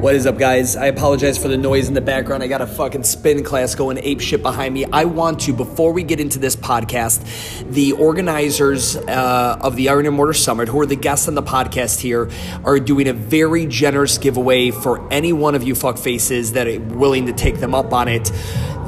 What is up, guys? I apologize for the noise in the background. I got a fucking spin class going ape shit behind me. I want to, before we get into this podcast, the organizers uh, of the Iron and Mortar Summit, who are the guests on the podcast here, are doing a very generous giveaway for any one of you fuck faces that are willing to take them up on it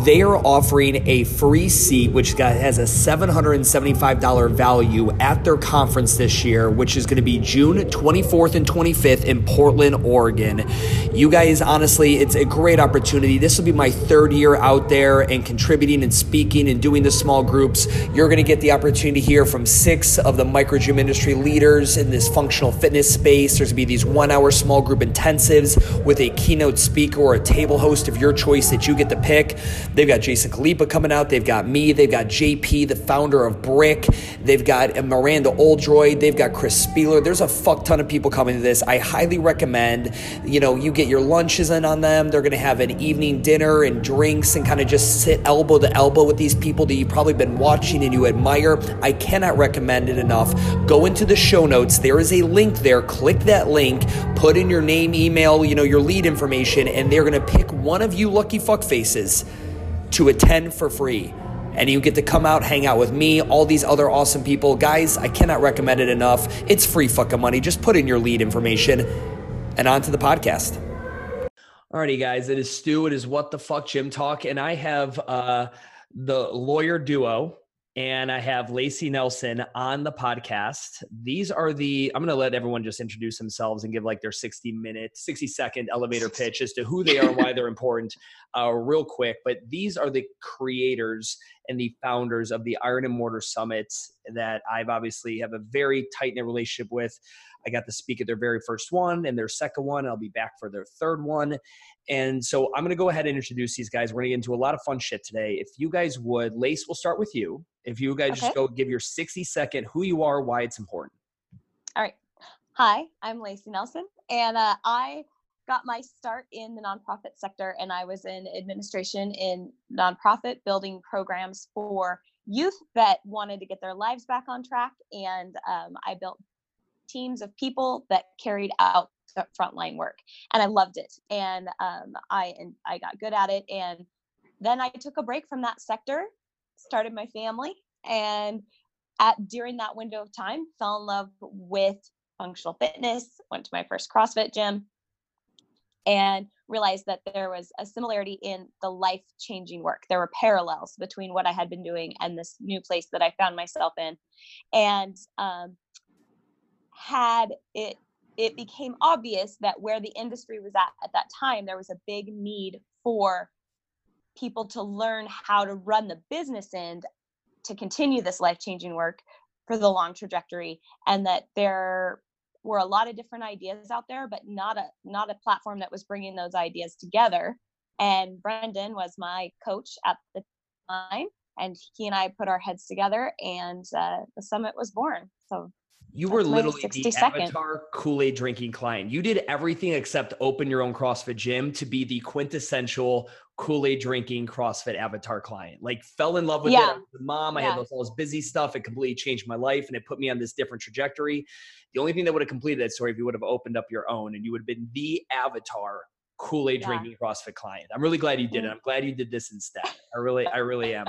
they are offering a free seat, which has a $775 value at their conference this year, which is going to be June 24th and 25th in Portland, Oregon. You guys, honestly, it's a great opportunity. This will be my third year out there and contributing and speaking and doing the small groups. You're going to get the opportunity to hear from six of the micro gym industry leaders in this functional fitness space. There's going to be these one hour small group intensives with a keynote speaker or a table host of your choice that you get to pick. They've got Jason Khalipa coming out. They've got me. They've got JP, the founder of Brick. They've got Miranda Oldroyd. They've got Chris Spealler. There's a fuck ton of people coming to this. I highly recommend, you know, you get your lunches in on them. They're going to have an evening dinner and drinks and kind of just sit elbow to elbow with these people that you've probably been watching and you admire. I cannot recommend it enough. Go into the show notes. There is a link there. Click that link, put in your name, email, you know, your lead information, and they're going to pick one of you lucky fuck faces to attend for free. And you get to come out, hang out with me, all these other awesome people. Guys, I cannot recommend it enough. It's free fucking money. Just put in your lead information and on to the podcast. Alrighty, guys, it is Stu. It is What the Fuck Gym Talk. And I have uh, the lawyer duo and I have Lacey Nelson on the podcast. These are the, I'm going to let everyone just introduce themselves and give like their 60 minute, 60 second elevator pitch as to who they are and why they're important, uh, real quick. But these are the creators and the founders of the Iron and Mortar Summit that I've obviously have a very tight knit relationship with. I got to speak at their very first one and their second one. I'll be back for their third one. And so I'm going to go ahead and introduce these guys. We're going to get into a lot of fun shit today. If you guys would, Lace, we'll start with you. If you guys okay. just go give your 60 second who you are, why it's important. All right. Hi, I'm Lacey Nelson, and uh, I got my start in the nonprofit sector, and I was in administration in nonprofit building programs for youth that wanted to get their lives back on track. And um, I built teams of people that carried out the frontline work and i loved it and um, i and i got good at it and then i took a break from that sector started my family and at during that window of time fell in love with functional fitness went to my first crossfit gym and realized that there was a similarity in the life changing work. There were parallels between what i had been doing and this new place that i found myself in. And um, had it it became obvious that where the industry was at at that time, there was a big need for people to learn how to run the business end to continue this life changing work for the long trajectory, and that there were a lot of different ideas out there, but not a not a platform that was bringing those ideas together. And Brendan was my coach at the time, and he and I put our heads together, and uh, the summit was born. So you were literally the second. avatar Kool-Aid drinking client. You did everything except open your own CrossFit gym to be the quintessential Kool-Aid drinking CrossFit avatar client. Like fell in love with yeah. it. Mom, I yeah. had all this busy stuff. It completely changed my life and it put me on this different trajectory. The only thing that would have completed that story if you would have opened up your own and you would have been the avatar Kool-Aid yeah. drinking CrossFit client. I'm really glad you did it. Mm. I'm glad you did this instead. I really, I really am.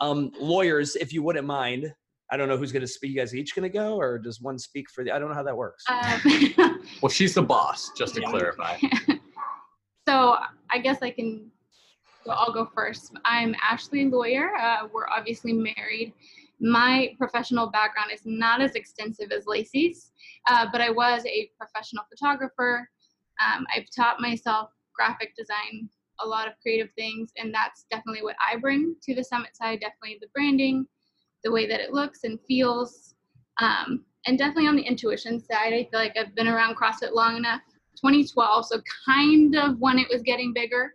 Um, lawyers, if you wouldn't mind, I don't know who's going to speak. You guys each going to go, or does one speak for the? I don't know how that works. Um, well, she's the boss, just to yeah. clarify. so I guess I can. Well, I'll go first. I'm Ashley Lawyer. Uh, we're obviously married. My professional background is not as extensive as Lacey's, uh, but I was a professional photographer. Um, I've taught myself graphic design, a lot of creative things, and that's definitely what I bring to the summit side. Definitely the branding, the way that it looks and feels. Um, and definitely on the intuition side, I feel like I've been around CrossFit long enough. 2012, so kind of when it was getting bigger,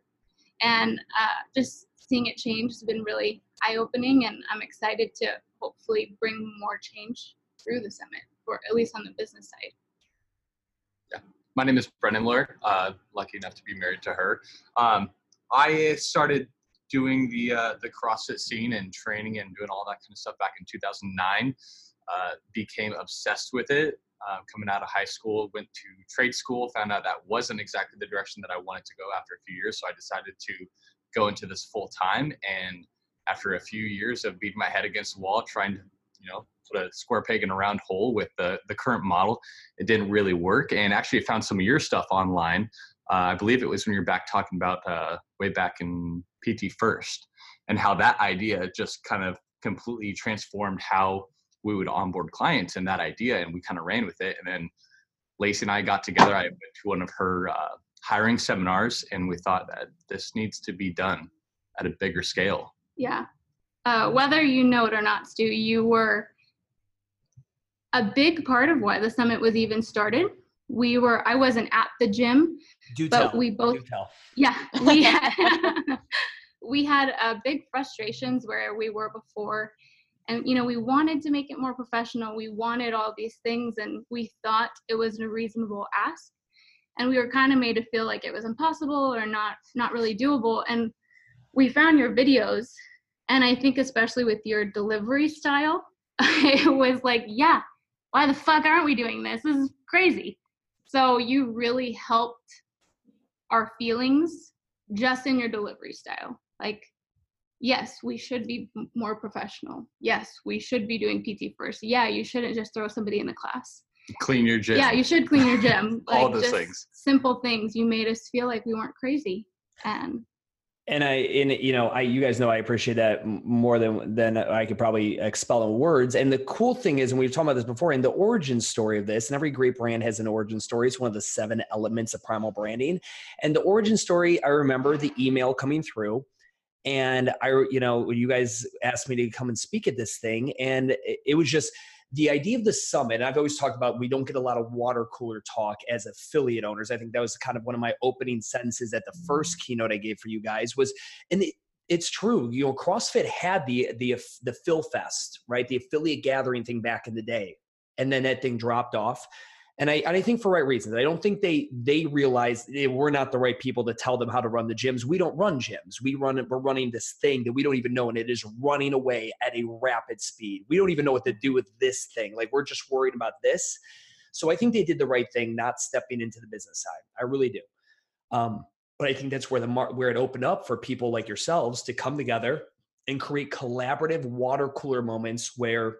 and uh, just seeing it change has been really eye-opening, and I'm excited to hopefully bring more change through the summit, or at least on the business side. Yeah, my name is Brendan Lawyer. Uh, lucky enough to be married to her. Um, I started doing the uh, the CrossFit scene and training and doing all that kind of stuff back in 2009. Uh, became obsessed with it uh, coming out of high school. Went to trade school, found out that wasn't exactly the direction that I wanted to go after a few years. So I decided to go into this full time. And after a few years of beating my head against the wall, trying to, you know, put a square peg in a round hole with the, the current model, it didn't really work. And actually found some of your stuff online. Uh, I believe it was when you're back talking about uh, way back in PT First and how that idea just kind of completely transformed how we would onboard clients and that idea. And we kind of ran with it. And then Lacey and I got together. I went to one of her uh, hiring seminars and we thought that this needs to be done at a bigger scale. Yeah. Uh, whether you know it or not, Stu, you were a big part of why the summit was even started. We were, I wasn't at the gym, Do but tell. we both, yeah, we had, we had uh, big frustrations where we were before. And, you know, we wanted to make it more professional. We wanted all these things, and we thought it was a reasonable ask. And we were kind of made to feel like it was impossible or not, not really doable. And we found your videos, and I think especially with your delivery style, it was like, yeah, why the fuck aren't we doing this? This is crazy. So you really helped our feelings just in your delivery style. Like, yes, we should be more professional. Yes, we should be doing PT first. Yeah, you shouldn't just throw somebody in the class. Clean your gym. Yeah, you should clean your gym. All those just things. Simple things. You made us feel like we weren't crazy. And and I, and you know, I, you guys know, I appreciate that more than than I could probably expel in words. And the cool thing is, and we've talked about this before, in the origin story of this, and every great brand has an origin story. It's one of the seven elements of primal branding. And the origin story, I remember the email coming through, and I, you know, you guys asked me to come and speak at this thing, and it was just the idea of the summit, and I've always talked about we don't get a lot of water cooler talk as affiliate owners. I think that was kind of one of my opening sentences at the mm-hmm. first keynote I gave for you guys was, and it, it's true. You know, CrossFit had the the the Phil Fest, right? The affiliate gathering thing back in the day, and then that thing dropped off. And I, and I think for right reasons. I don't think they they realize they, we're not the right people to tell them how to run the gyms. We don't run gyms. We run we're running this thing that we don't even know, and it is running away at a rapid speed. We don't even know what to do with this thing. Like we're just worried about this. So I think they did the right thing, not stepping into the business side. I really do. Um, but I think that's where the where it opened up for people like yourselves to come together and create collaborative water cooler moments where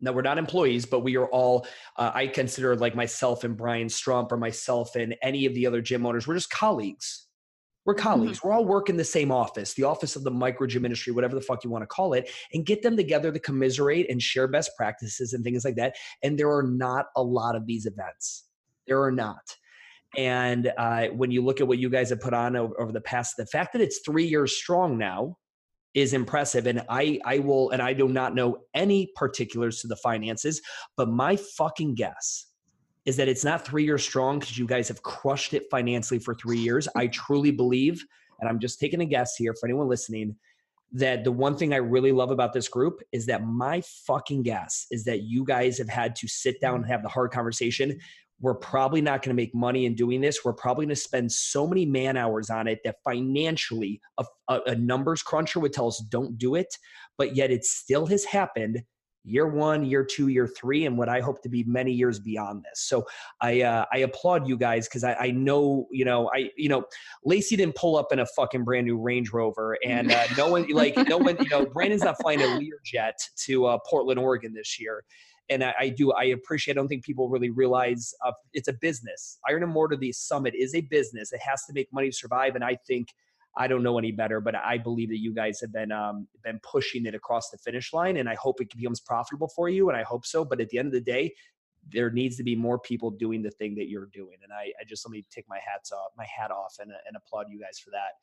now we're not employees, but we are all, uh, I consider like myself and Brian Strump or myself and any of the other gym owners, we're just colleagues. We're colleagues. We're all working the same office, the office of the micro gym industry, whatever the fuck you want to call it, and get them together to commiserate and share best practices and things like that. And there are not a lot of these events. There are not. And uh, when you look at what you guys have put on over, over the past, the fact that it's three years strong now, is impressive and i i will and i do not know any particulars to the finances but my fucking guess is that it's not three years strong because you guys have crushed it financially for three years. I truly believe and i'm just taking a guess here for anyone listening that the one thing i really love about this group is that my fucking guess is that you guys have had to sit down and have the hard conversation we're probably not going to make money in doing this. We're probably going to spend so many man hours on it that financially a, a, numbers cruncher would tell us don't do it. But yet it still has happened year one, year two, year three, and what I hope to be many years beyond this. So I uh, I applaud you guys because I, I know you know I you know Lacey didn't pull up in a fucking brand new Range Rover, and uh, no one like no one you know Brandon's not flying a Learjet to uh, Portland, Oregon this year and I, I, do I appreciate. I don't think people really realize uh, it's a business. Iron and Mortar, the summit, is a business. It has to make money to survive, and I think I don't know any better, but I believe that you guys have been um, been pushing it across the finish line, and I hope it becomes profitable for you, and I hope so. But at the end of the day, there needs to be more people doing the thing that you're doing, and I, I just let me take my hats off, my hat off, and, and applaud you guys for that.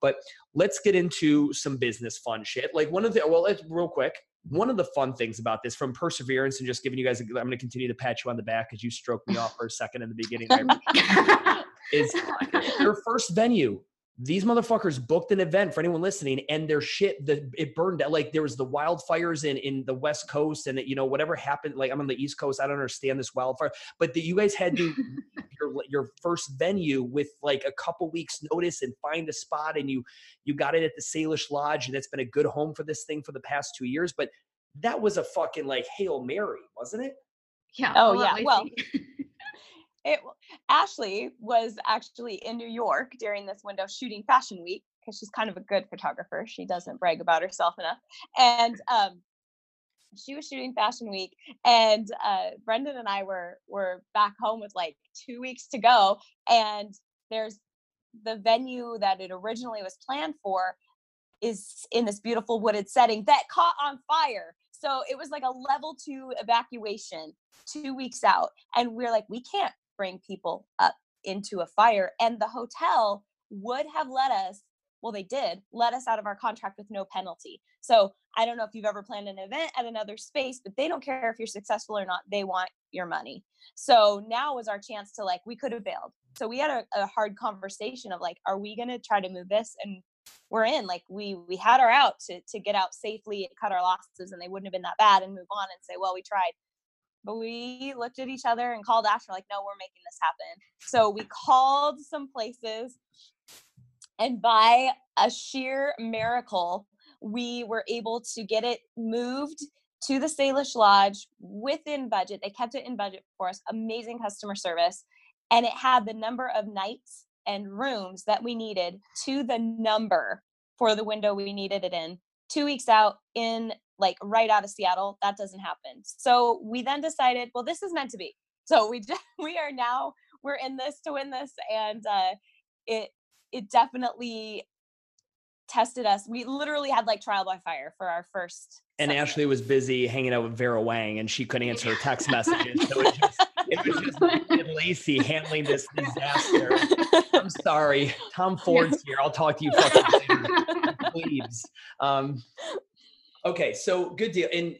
But let's get into some business fun shit. Like one of the well, let's real quick one of the fun things about this from perseverance and just giving you guys, i am going to continue to pat you on the back because you stroked me off for a second in the beginning. is your first venue. These motherfuckers booked an event for anyone listening, and their shit, the it burned out. Like there was the wildfires in in the West Coast, and it, you know whatever happened. Like I'm on the East Coast, I don't understand this wildfire, but that you guys had to your your first venue with like a couple weeks notice and find a spot, and you you got it at the Salish Lodge, and it's been a good home for this thing for the past two years. But that was a fucking like hail mary, wasn't it? Yeah. Oh, I'll yeah, well, Lacey- It Ashley was actually in New York during this window shooting Fashion Week because she's kind of a good photographer. She doesn't brag about herself enough, and um, she was shooting Fashion Week, and uh, Brendan and I were were back home with like two weeks to go, and there's the venue that it originally was planned for is in this beautiful wooded setting that caught on fire. So it was like a level two evacuation two weeks out. And we're like, we can't bring people up into a fire. And the hotel would have let us, well, they did let us out of our contract with no penalty. So I don't know if you've ever planned an event at another space, but they don't care if you're successful or not. They want your money. So now was our chance to like, we could have bailed. So we had a, a hard conversation of like, are we going to try to move this? And we're in like we we had our out to to get out safely cut our losses and they wouldn't have been that bad and move on and say well we tried but we looked at each other and called after like no we're making this happen so we called some places and by a sheer miracle we were able to get it moved to the Salish Lodge within budget. They kept it in budget for us. Amazing customer service. And it had the number of nights and rooms that we needed to the number for the window we needed it in. Two weeks out in like right out of Seattle, that doesn't happen. So we then decided, well, this is meant to be. So we just, we are now we're in this to win this, and uh, it it definitely tested us. We literally had like trial by fire for our first. And. Ashley was busy hanging out with Vera Wang and she couldn't answer her text messages. So it was just, it was just Lacey handling this disaster. I'm sorry. Tom Ford's here. I'll talk to you fucking later. Um, okay, so good deal. And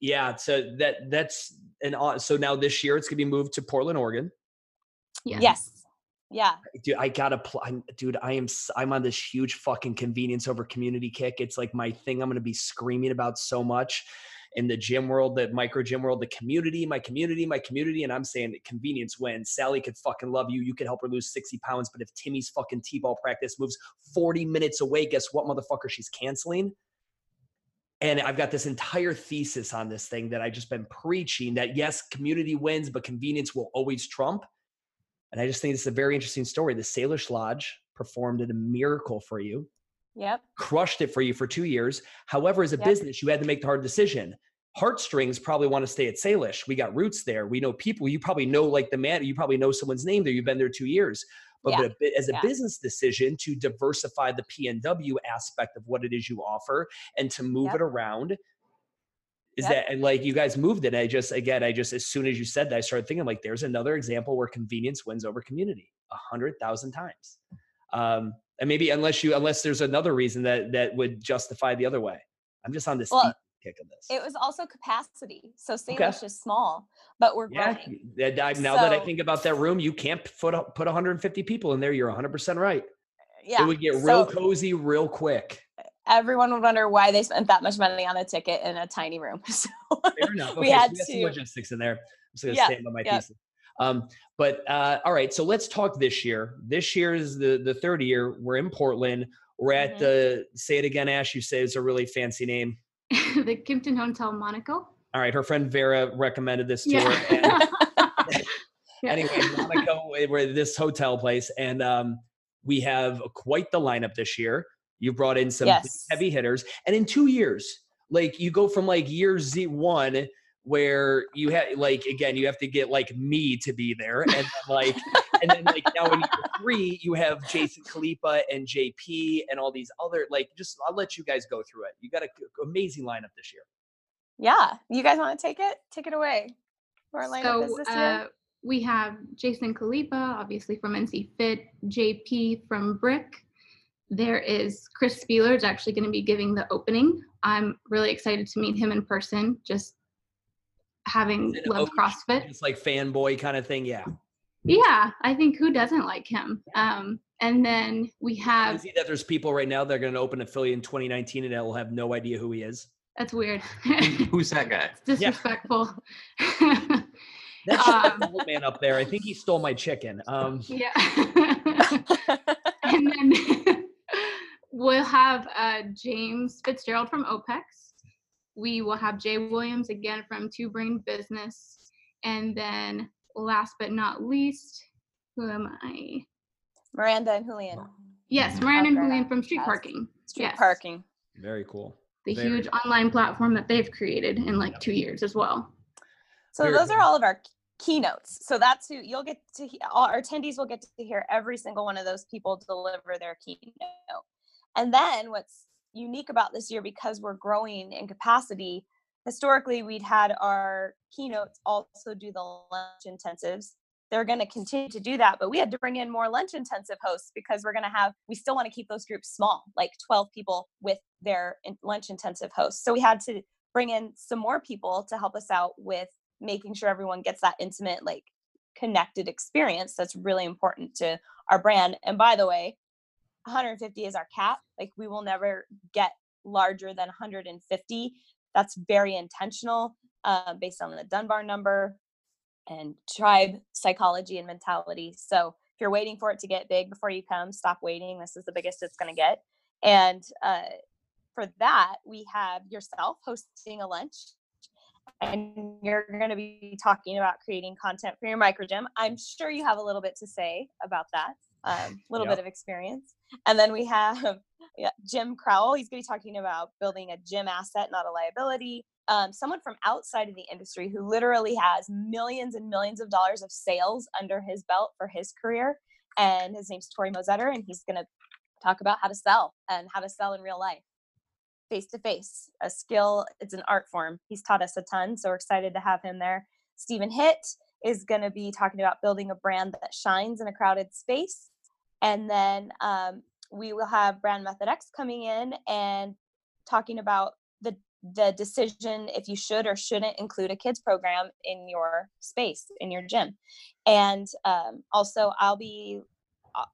yeah, so that that's an aw- so now this year it's gonna be moved to Portland, Oregon. Yeah. yes. Yeah. dude i gotta pl- I'm, dude i am I'm on this huge fucking convenience over community kick it's like my thing i'm gonna be screaming about so much in the gym world the micro gym world the community my community my community and i'm saying that convenience wins sally could fucking love you you could help her lose 60 pounds but if timmy's fucking t-ball practice moves 40 minutes away guess what motherfucker she's canceling and I've got this entire thesis on this thing that I've just been preaching that yes, community wins, but convenience will always trump. And I just think it's a very interesting story. The Salish Lodge performed a miracle for you, Yep. crushed it for you for two years. However, as a Yep. business, you had to make the hard decision. Heartstrings probably want to stay at Salish. We got roots there. We know people. You probably know like the man. You probably know someone's name there. You've been there two years. But, Yeah. but a as a Yeah. business decision to diversify the PNW aspect of what it is you offer and to move Yep. it around, is Yep. that and like you guys moved it? I just again, I just as soon as you said that, I started thinking like, there's another example where convenience wins over community a hundred thousand times. Um, and maybe unless you unless there's another reason that that would justify the other way. I'm just on this Well, kick of this. It was also capacity. So Okay. Salish is small, but we're yeah, growing. now that I think about that room, you can't put put 150 people in there. You're 100 percent right. Yeah. It would get real so cozy real quick. everyone would wonder why they spent that much money on a ticket in a tiny room. So Fair enough. We Okay, so had we got some to- logistics in there. I'm just gonna Yeah, stand by my yeah. thesis. Um, but uh, all right, so let's talk this year. This year is the the third year. We're in Portland. We're at Mhm. the say it again, Ash. You say it's a really fancy name. the Kimpton Hotel Monaco. All right, her friend Vera recommended this to Yeah. her. And Yeah. anyway, Monaco, eh, we're this hotel place, and um, we have quite the lineup this year. You brought in some Yes. heavy hitters, and in two years, like you go from like year Z one where you had like again you have to get like me to be there, and then like and then like now in year three you have Jason khalipa and JP and all these other like just I'll let you guys go through it. You got an amazing lineup this year. yeah, you guys want to take it? Take it away. For our lineup So this uh, year. we have Jason khalipa obviously from NC Fit, JP from Brick. There is Chris Spealler is actually going to be giving the opening. I'm really excited to meet him in person. Just having Is loved CrossFit. It's like fanboy kind of thing, yeah. Yeah, I think who doesn't like him? Um, and then we have. I have see that there's people right now that are going to open affiliate in 2019 and that will have no idea who he is. that's weird. Who's that guy? Disrespectful. That's Um, the old man up there. I think he stole my chicken. Um, yeah. and then we'll have uh, James Fitzgerald from OPEX. We will have Jay Williams again from Two Brain Business. And then last but not least, who am I? Miranda and Julian. Yes, mm-hmm. Miranda and Julian from Street Yes. Parking. Street Yes. parking. Very cool. The Very huge online platform that they've created in like two years as well. So Very those are all of our keynotes. So that's who you'll get to he- all our attendees will get to hear every single one of those people deliver their keynote. And then what's unique about this year because we're growing in capacity, historically we'd had our keynotes also do the lunch intensives. They're going to continue to do that, but we had to bring in more lunch intensive hosts because we're going to have we still want to keep those groups small, like 12 people with their lunch intensive hosts. So we had to bring in some more people to help us out with making sure everyone gets that intimate like connected experience that's really important to our brand and by the way 150 is our cap like we will never get larger than 150 that's very intentional uh, based on the dunbar number and tribe psychology and mentality. So if you're waiting for it to get big before you come stop waiting. This is the biggest it's going to get. And uh, for that we have yourself hosting a lunch and you're going to be talking about creating content for your micro gym. I'm sure you have a little bit to say about that, a um, little Yep. bit of experience. And then we have yeah, Jim Crowell. He's going to be talking about building a gym asset, not a liability. Um, someone from outside of the industry who literally has millions and millions of dollars of sales under his belt for his career. And his name's Tori Mosetter, and he's going to talk about how to sell and how to sell in real life face to face a skill it's an art form he's taught us a ton so we're excited to have him there stephen hitt is going to be talking about building a brand that shines in a crowded space and then um, we will have brand method x coming in and talking about the the decision if you should or shouldn't include a kids program in your space in your gym and um, also i'll be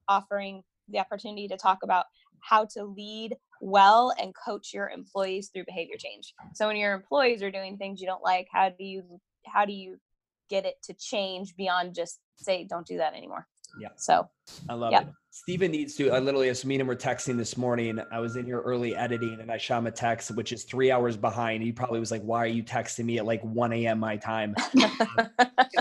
offering the opportunity to talk about how to lead well and coach your employees through behavior change. So when your employees are doing things you don't like, how do you how do you get it to change beyond just say don't do that anymore? Yeah. So I love Yep. it. Steven needs to. I literally, as me and him were texting this morning. I was in here early editing and I shot him a text, which is three hours behind. He probably was like, Why are you texting me at like 1 a.m. my time? Um,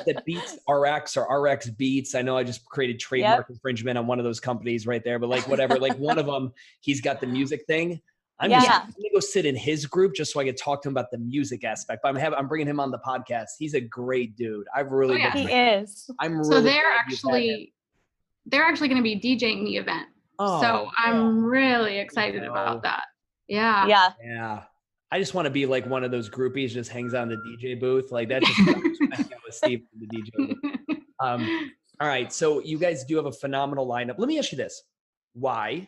the Beats RX or RX Beats. I know I just created trademark infringement on one of those companies right there, but like whatever, like one of them, he's got the music thing. I'm just Yeah. I'm gonna go sit in his group just so I could talk to him about the music aspect. But I'm having I'm bringing him on the podcast. He's a great dude. I've really Oh, yeah. been, he is. I'm really So they're glad you've had him. actually they're actually going to be DJing the event. Oh, so I'm really excited go. about that. Yeah. Yeah. Yeah. I just want to be like one of those groupies just hangs out in the DJ booth. Like that just hang out with Steve the DJ booth. Um, all right. So you guys do have a phenomenal lineup. Let me ask you this. Why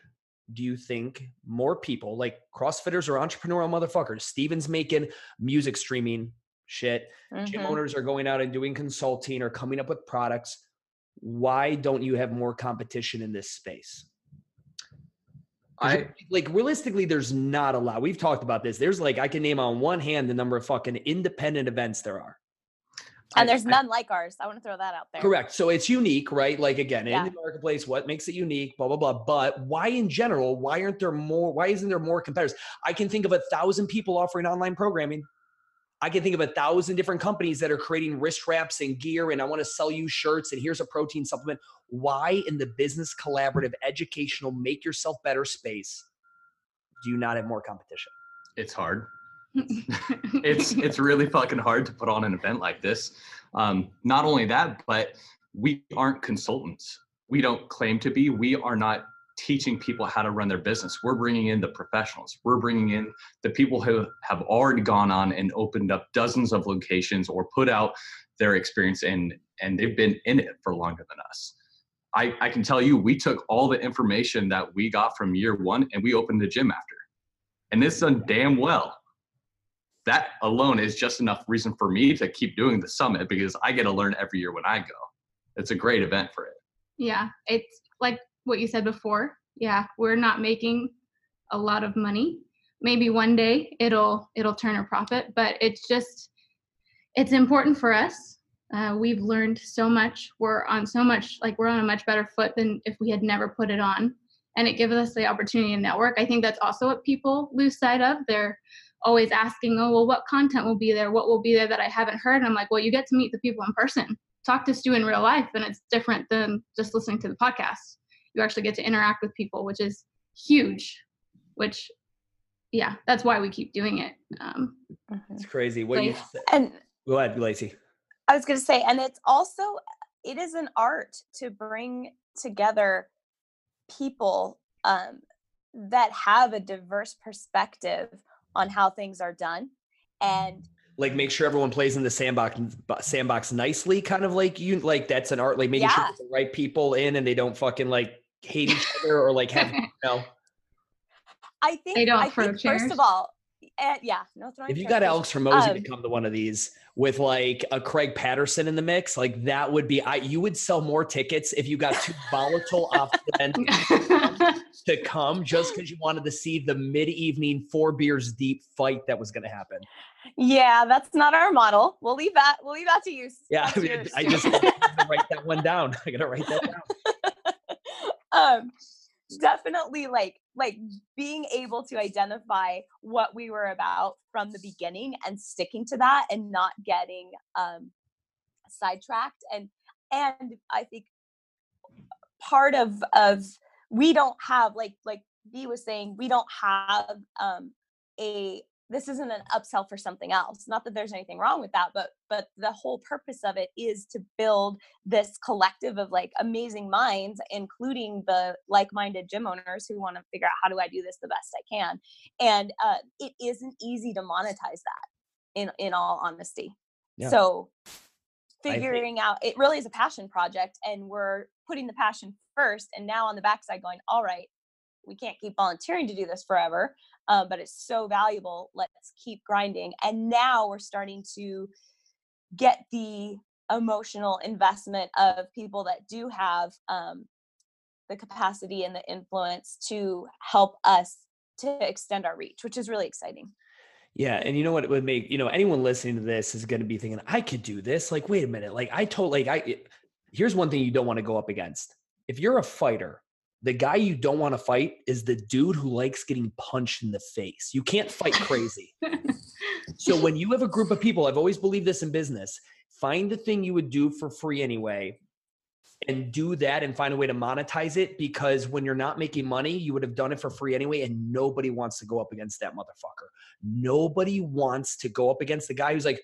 do you think more people like CrossFitters or entrepreneurial motherfuckers? Steven's making music streaming shit. Gym Mhm. owners are going out and doing consulting or coming up with products. Why don't you have more competition in this space? I like realistically, there's not a lot. We've talked about this. There's like I can name on one hand the number of fucking independent events there are. And I- there's I- none like ours. I want to throw that out there. Correct. So it's unique, right? Like again, Yeah. in the marketplace, what makes it unique? Blah blah blah. But why, in general, why aren't there more? Why isn't there more competitors? I can think of a thousand people offering online programming. I can think of a thousand different companies that are creating wrist wraps and gear, and I want to sell you shirts. And here's a protein supplement. Why, in the business collaborative, educational, make yourself better space, do you not have more competition? it's hard. It's it's really fucking hard to put on an event like this. Um, not only that, but we aren't consultants. We don't claim to be. We are not teaching people how to run their business. We're bringing in the professionals. We're bringing in the people who have already gone on and opened up dozens of locations or put out their experience and and they've been in it for longer than us. I, I can tell you, we took all the information that we got from year one and we opened the gym after. And it's done damn well that alone is just enough reason for me to keep doing the summit because I get to learn every year when I go. It's a great event for it. yeah. It's like what you said before. Yeah. We're not making a lot of money. Maybe one day it'll it'll turn a profit, but it's just it's important for us. Uh, we've learned so much. We're on so much like we're on a much better foot than if we had never put it on. And it gives us the opportunity to network. I think that's also what people lose sight of. They're always asking, oh, well, what content will be there? What will be there that I haven't heard? And I'm like, well, you get to meet the people in person, talk to Stu in real life, and it's different than just listening to the podcast. You actually get to interact with people, which is huge, which, yeah, that's why we keep doing it. Um, it's crazy. What you and go ahead, Lacey. I was going to say, and it's also, it is an art to bring together people um, that have a diverse perspective on how things are done and like make sure everyone plays in the sandbox sandbox nicely kind of like you like that's an art like making yeah. sure the right people in and they don't fucking like hate each other or like have you know i think they don't I think, first of all uh, yeah no throwing if you got alex Hormozi um, to come to one of these with like a craig patterson in the mix like that would be i you would sell more tickets if you got two volatile off to come just because you wanted to see the mid-evening four beers deep fight that was going to happen. Yeah, that's not our model. We'll leave that. We'll leave that to you. Yeah, I, mean, I just write that one down. I gotta write that down. um, definitely like like being able to identify what we were about from the beginning and sticking to that and not getting um sidetracked and and I think part of of we don't have like like B was saying, we don't have um a this isn't an upsell for something else not that there's anything wrong with that but but the whole purpose of it is to build this collective of like amazing minds including the like-minded gym owners who want to figure out how do i do this the best i can? And uh, it isn't easy to monetize that in in all honesty. Yeah. so figuring out it really is a passion project and we're putting the passion first and now on the backside going all right we can't keep volunteering to do this forever um, but it's so valuable let's keep grinding and now we're starting to get the emotional investment of people that do have um, the capacity and the influence to help us to extend our reach which is really exciting yeah, and you know what it would make you know anyone listening to this is going to be thinking I could do this. Like, wait a minute, like I told like I. Here's one thing you don't want to go up against. If you're a fighter, the guy you don't want to fight is the dude who likes getting punched in the face. You can't fight crazy. so when you have a group of people, I've always believed this in business. Find the thing you would do for free anyway and do that and find a way to monetize it because when you're not making money, you would have done it for free anyway. And nobody wants to go up against that motherfucker. Nobody wants to go up against the guy who's like,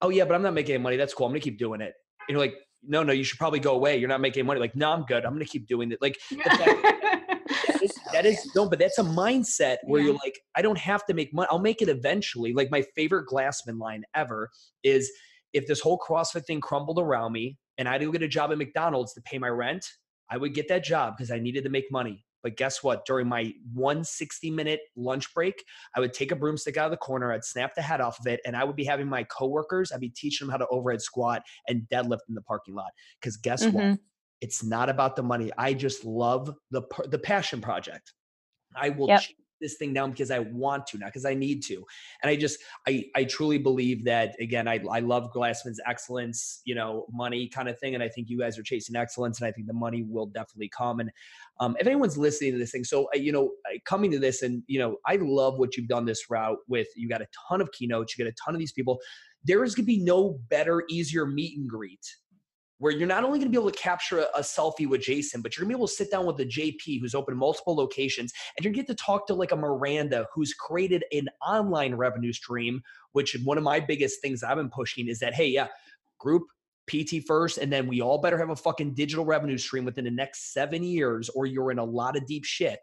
oh, yeah, but I'm not making any money. That's cool. I'm going to keep doing it. And you're like, no, no, you should probably go away. You're not making money. Like, no, I'm good. I'm going to keep doing it. Like, that, is, that is no, but that's a mindset where yeah. you're like, I don't have to make money. I'll make it eventually. Like, my favorite Glassman line ever is if this whole CrossFit thing crumbled around me, and I to get a job at McDonald's to pay my rent, I would get that job because I needed to make money. But guess what? During my 160 minute lunch break, I would take a broomstick out of the corner, I'd snap the head off of it, and I would be having my coworkers, I'd be teaching them how to overhead squat and deadlift in the parking lot. Because guess mm-hmm. what? It's not about the money. I just love the the passion project. I will yep this thing down because I want to, not because I need to. And I just, I, I truly believe that again, I, I love Glassman's excellence, you know, money kind of thing. And I think you guys are chasing excellence and I think the money will definitely come. And um, if anyone's listening to this thing, so, uh, you know, coming to this and, you know, I love what you've done this route with, you got a ton of keynotes, you get a ton of these people. There is going to be no better, easier meet and greet where you're not only going to be able to capture a, a, selfie with Jason, but you're going to be able to sit down with a JP who's opened multiple locations, and to get to talk to like a Miranda who's created an online revenue stream. Which one of my biggest things I've been pushing is that hey, yeah, group PT first, and then we all better have a fucking digital revenue stream within the next seven years, or you're in a lot of deep shit.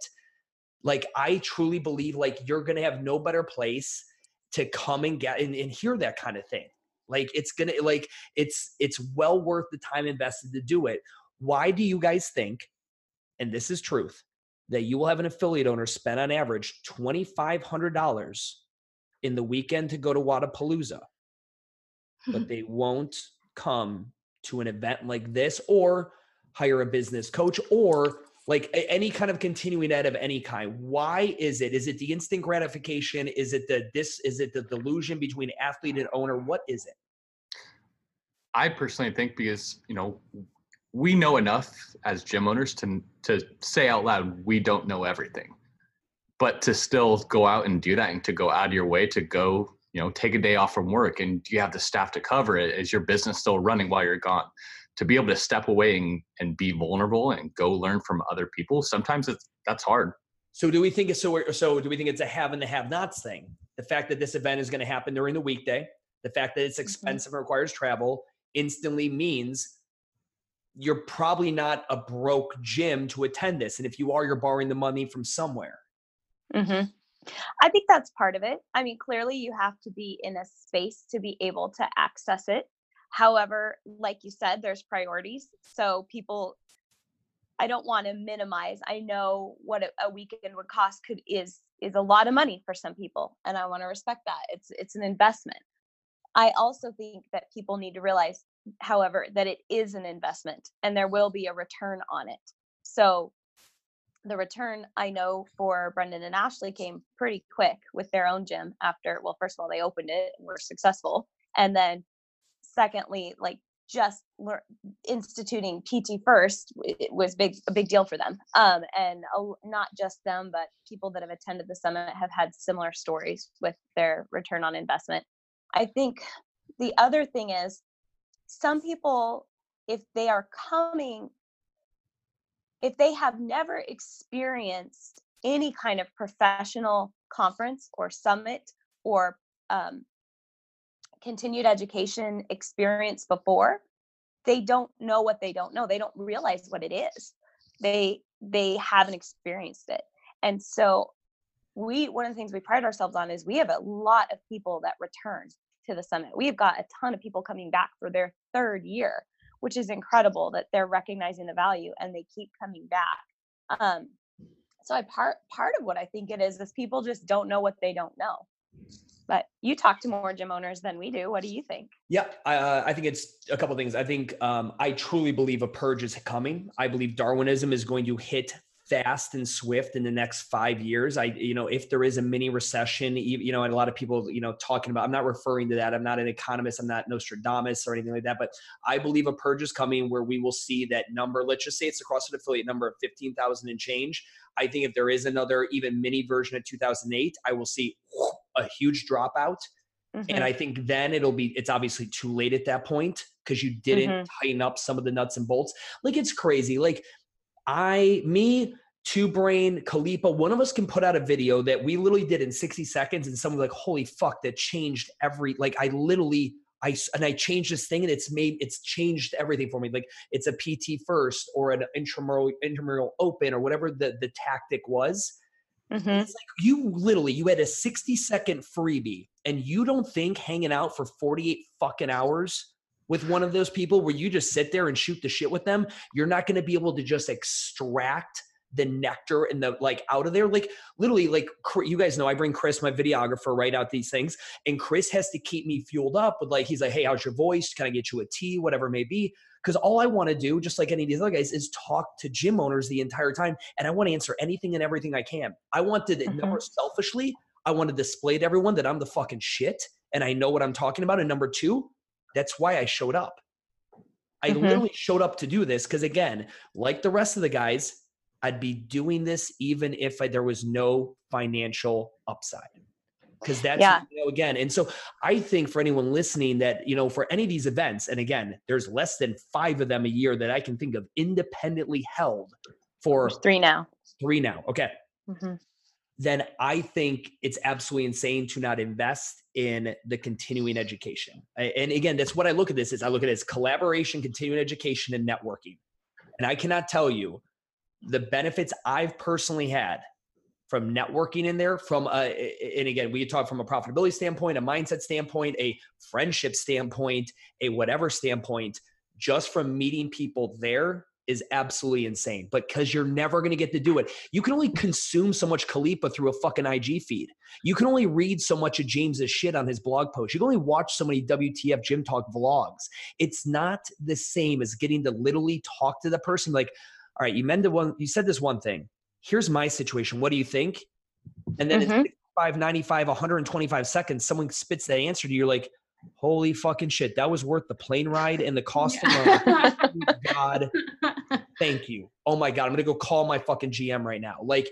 Like I truly believe like you're going to have no better place to come and get and, and hear that kind of thing like it's gonna like it's it's well worth the time invested to do it. Why do you guys think, and this is truth, that you will have an affiliate owner spend on average twenty five hundred dollars in the weekend to go to Wodapalooza, but they won't come to an event like this or hire a business coach or like any kind of continuing ed of any kind why is it? Is it the instant gratification? Is it the this is it the delusion between athlete and owner? What is it? I personally think because you know we know enough as gym owners to to say out loud we don't know everything. But to still go out and do that and to go out of your way to go you know take a day off from work and you have the staff to cover it is your business still running while you're gone to be able to step away and, and be vulnerable and go learn from other people sometimes it's that's hard so do we think it's so so do we think it's a have and the have nots thing the fact that this event is going to happen during the weekday the fact that it's Mm-hmm. expensive and requires travel instantly means you're probably not a broke gym to attend this and if you are you're borrowing the money from somewhere hmm I think that's part of it. I mean, clearly you have to be in a space to be able to access it. However, like you said, there's priorities. So people, I don't want to minimize. I know what a, weekend would cost could is is a lot of money for some people, and I want to respect that. It's it's an investment. I also think that people need to realize, however, that it is an investment and there will be a return on it. So the return I know for Brendan and Ashley came pretty quick with their own gym after well first of all they opened it and were successful and then secondly like just lear- instituting PT first it was big a big deal for them um and a not just them but people that have attended the summit have had similar stories with their return on investment. I think the other thing is some people if they are coming if they have never experienced any kind of professional conference or summit or um, continued education experience before they don't know what they don't know they don't realize what it is they they haven't experienced it and so we one of the things we pride ourselves on is we have a lot of people that return to the summit we've got a ton of people coming back for their third year which is incredible that they're recognizing the value and they keep coming back. Um, so I part part of what I think it is is people just don't know what they don't know. But you talk to more gym owners than we do. What do you think? Yeah, I, uh, I think it's a couple things. I think um, I truly believe a purge is coming. I believe Darwinism is going to hit fast and swift in the next five years. I, you know, if there is a mini recession, you know, and a lot of people, you know, talking about, I'm not referring to that. I'm not an economist. I'm not Nostradamus or anything like that. But I believe a purge is coming where we will see that number. Let's just say it's a CrossFit affiliate number of 15,000 and change. I think if there is another even mini version of 2008, I will see a huge dropout. Mhm. And I think then it'll be, it's obviously too late at that point because you didn't Mhm. tighten up some of the nuts and bolts. Like it's crazy. Like I, me, Two Brain, Khalipa, one of us can put out a video that we literally did in 60 seconds and someone's like, holy fuck, that changed every, like I literally, I, and I changed this thing and it's made, it's changed everything for me. Like it's a PT first or an intramural, intramural open or whatever the, the tactic was. Mhm. It's like you literally you had a 60 second freebie and you don't think hanging out for 48 fucking hours with one of those people where you just sit there and shoot the shit with them, you're not going to be able to just extract the nectar and the like out of there. Like literally, like you guys know, I bring Chris, my videographer, right out these things, and Chris has to keep me fueled up with like he's like, hey, how's your voice? Can I get you a tea? Whatever it may be. Because all I want to do, just like any of these other guys, is talk to gym owners the entire time, and I want to answer anything and everything I can. I wanted it number selfishly. I want to display to everyone that I'm the fucking shit and I know what I'm talking about. And number two, that's why I showed up. I Mhm. literally showed up to do this because, again, like the rest of the guys, I'd be doing this even if I, there was no financial upside. Because that's, Yeah. you know, again, and so I think for anyone listening that, you know, for any of these events, and again, there's less than five of them a year that I can think of independently held for There's three now. three now. Okay Mhm. then I think it's absolutely insane to not invest in the continuing education. And again, that's what I look at this is I look at it as collaboration, continuing education, and networking. And I cannot tell you the benefits I've personally had from networking in there from a, and again we talk from a profitability standpoint a mindset standpoint a friendship standpoint a whatever standpoint just from meeting people there is absolutely insane but because you're never going to get to do it you can only consume so much Khalipa through a fucking IG feed. You can only read so much of James's shit on his blog post. You can only watch so many WTF Gym Talk vlogs. It's not the same as getting to literally talk to the person. Like, all right, you the one. You said this one thing. Here's my situation. What do you think? And then Mhm. in 65, 95, 125 seconds, someone spits that answer to you. You're like, holy fucking shit, that was worth the plane ride and the cost alone. God, thank you. Oh my God, I'm gonna go call my fucking GM right now. Like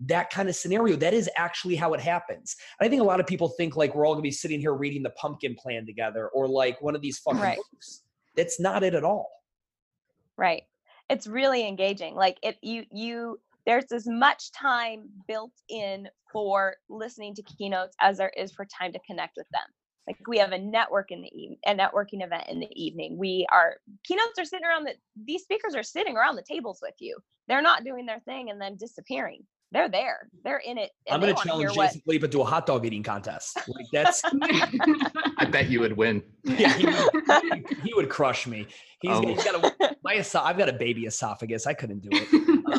that kind of scenario. That is actually how it happens. I think a lot of people think like we're all gonna be sitting here reading the pumpkin plan together or like one of these fucking Right. books. That's not it at all. Right. It's really engaging. Like it you you there's as much time built in for listening to keynotes as there is for time to connect with them. Like we have a network in the evening, a networking event in the evening. We are keynotes are sitting around the these speakers are sitting around the tables with you. They're not doing their thing and then disappearing. They're there. They're in it. and I'm gonna challenge hear what- Jason Khalipa to a hot dog eating contest. Like that's I bet you would win. yeah, he would, he would crush me. He's, Oh. he's got a my eso- I've got a baby esophagus. I couldn't do it.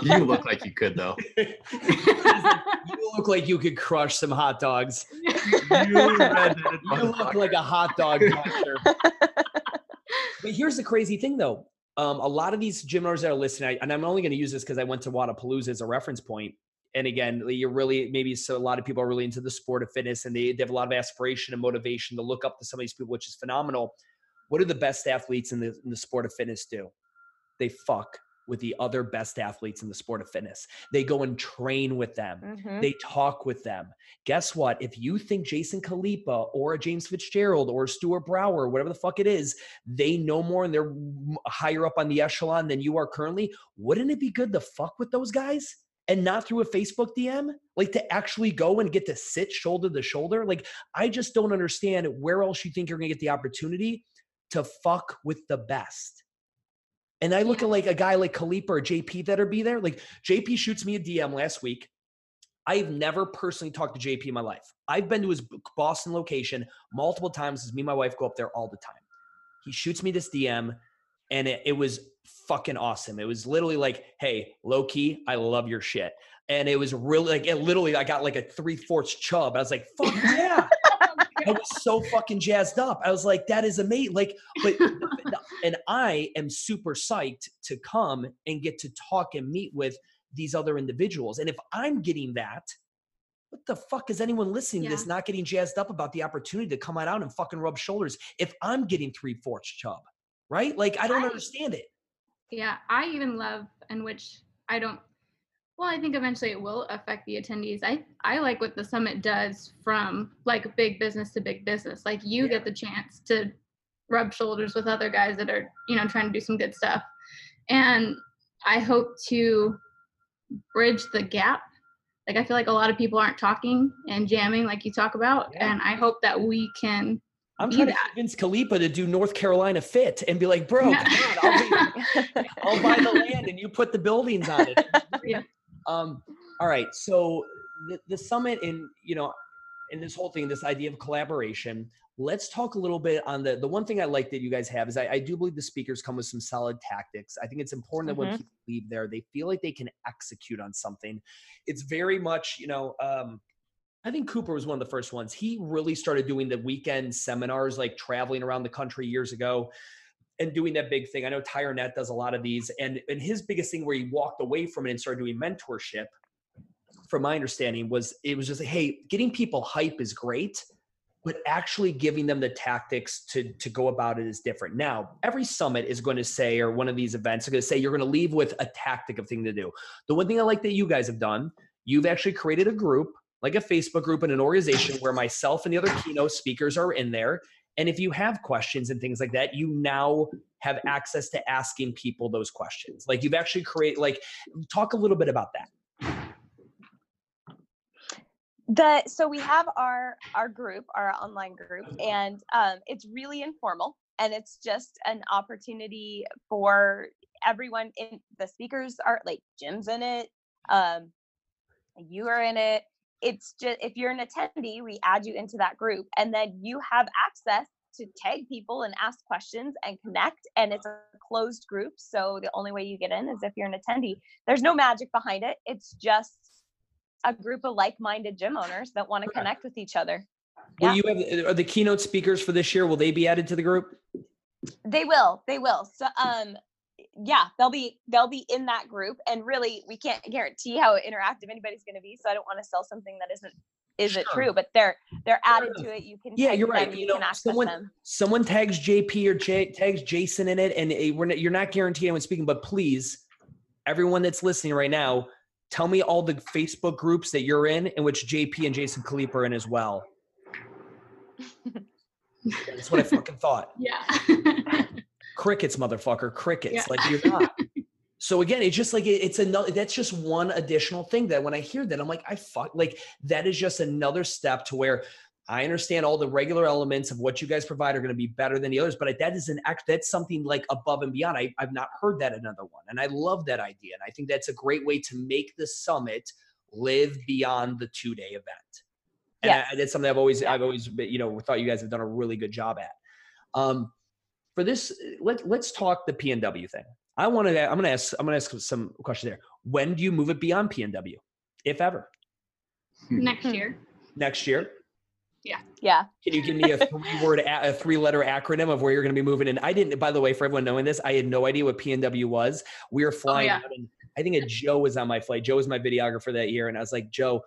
You look like you could though. you look like you could crush some hot dogs. You You look like a hot dog monster. but here's the crazy thing, though. Um, a lot of these gym owners that are listening, I, and I'm only going to use this because I went to Wodapalooza as a reference point. And again, you're really maybe so a lot of people are really into the sport of fitness, and they, they have a lot of aspiration and motivation to look up to some of these people, which is phenomenal. What do the best athletes in the in the sport of fitness do? They fuck with the other best athletes in the sport of fitness. They go and train with them. Mhm. They talk with them. Guess what? If you think Jason Khalipa or a James Fitzgerald or Stuart Brauer, whatever the fuck it is, they know more and they're higher up on the echelon than you are currently, wouldn't it be good to fuck with those guys? And not through a Facebook DM? Like to actually go and get to sit shoulder to shoulder? Like, I just don't understand where else you think you're gonna get the opportunity to fuck with the best. And I look Yeah. at like a guy like Khalipa or JP that'll be there. Like JP shoots me a DM last week. I've never personally talked to JP in my life. I've been to his Boston location multiple times as me and my wife go up there all the time. He shoots me this DM and it, it was fucking awesome. It was literally like, hey, low key, I love your shit. And it was really like, it literally, I got like a three fourths chub. I was like, fuck yeah. I was so fucking jazzed up. I was like, that is amazing. Like, but and I am super psyched to come and get to talk and meet with these other individuals. And if I'm getting that, what the fuck is anyone listening to this not getting jazzed up about the opportunity to come out and fucking rub shoulders if I'm getting three fourths chub? Right? Like I don't I- understand it. Yeah, I even love, and which I don't. Well, I think eventually it will affect the attendees. I I like what the summit does from like big business to big business. Like you Yeah. get the chance to rub shoulders with other guys that are you know trying to do some good stuff, and I hope to bridge the gap. Like I feel like a lot of people aren't talking and jamming like you talk about, Yeah. and I hope that we can. I'm trying to convince Khalipa to do North Carolina Fit and be like, bro, Yeah. on, I'll, be, I'll buy the land and you put the buildings on it. Yeah. Um, all right. So the, the summit in, you know, in this whole thing, this idea of collaboration, let's talk a little bit on the, the one thing I like that you guys have is I, I do believe the speakers come with some solid tactics. I think it's important that when Mhm. people leave there, they feel like they can execute on something. It's very much, you know, um, I think Cooper was one of the first ones. He really started doing the weekend seminars, like traveling around the country years ago and doing that big thing. I know Tyre Net does a lot of these. And, and his biggest thing where he walked away from it and started doing mentorship, from my understanding, was it was just hey, getting people hype is great, but actually giving them the tactics to, to go about it is different. Now, every summit is going to say, or one of these events are going to say, you're going to leave with a tactic of thing to do. The one thing I like that you guys have done, you've actually created a group like a Facebook group and an organization where myself and the other keynote speakers are in there. And if you have questions and things like that, you now have access to asking people those questions. Like you've actually create like talk a little bit about that. the so we have our our group our online group and um, it's really informal and it's just an opportunity for everyone in the speakers are like jim's in it um, you are in it it's just if you're an attendee we add you into that group and then you have access to tag people and ask questions and connect and it's a closed group so the only way you get in is if you're an attendee there's no magic behind it it's just a group of like-minded gym owners that want to connect with each other Will you have are the keynote speakers for this year? Will they be added to the group? they will they will so um yeah they'll be they'll be in that group and really we can't guarantee how interactive anybody's going to be so i don't want to sell something that isn't isn't Sure. true but they're they're added to it you can Yeah, you're them, right. you, You know, someone- them Someone tags JP or J, tags Jason in it, and we're not, you're not guaranteeing anyone speaking, but please, everyone that's listening right now, Tell me all the Facebook groups that you're in, in which JP and Jason Khalipa are in as well. That's what I fucking thought. Yeah. Crickets, motherfucker, crickets. Yeah. Like you're not. So again, it's just like it- it's another. That's just one additional thing that when I hear that, I'm like, I fuck. Like that is just another step to where I understand all the regular elements of what you guys provide are going to be better than the others, but that is an act. That's something like above and beyond. I, I've not heard that another one, and I love that idea. And I think that's a great way to make the summit live beyond the two day event. And Yes. I, that's something I've always, I've always, you know, thought you guys have done a really good job at. Um, for this, let let's talk the PNW thing. I want to. I'm going to ask. I'm going to ask some questions there. When do you move it beyond PNW, if ever? Hmm. Next hmm. year. Next year? Yeah. Yeah. Can you give me a three-word, a three-letter acronym of where you're going to be moving? And I didn't. By the way, for everyone knowing this, I had no idea what PNW was. We were oh, flying yeah. out, and I think a Joe was on my flight. Joe was my videographer that year, and I was like, Joe,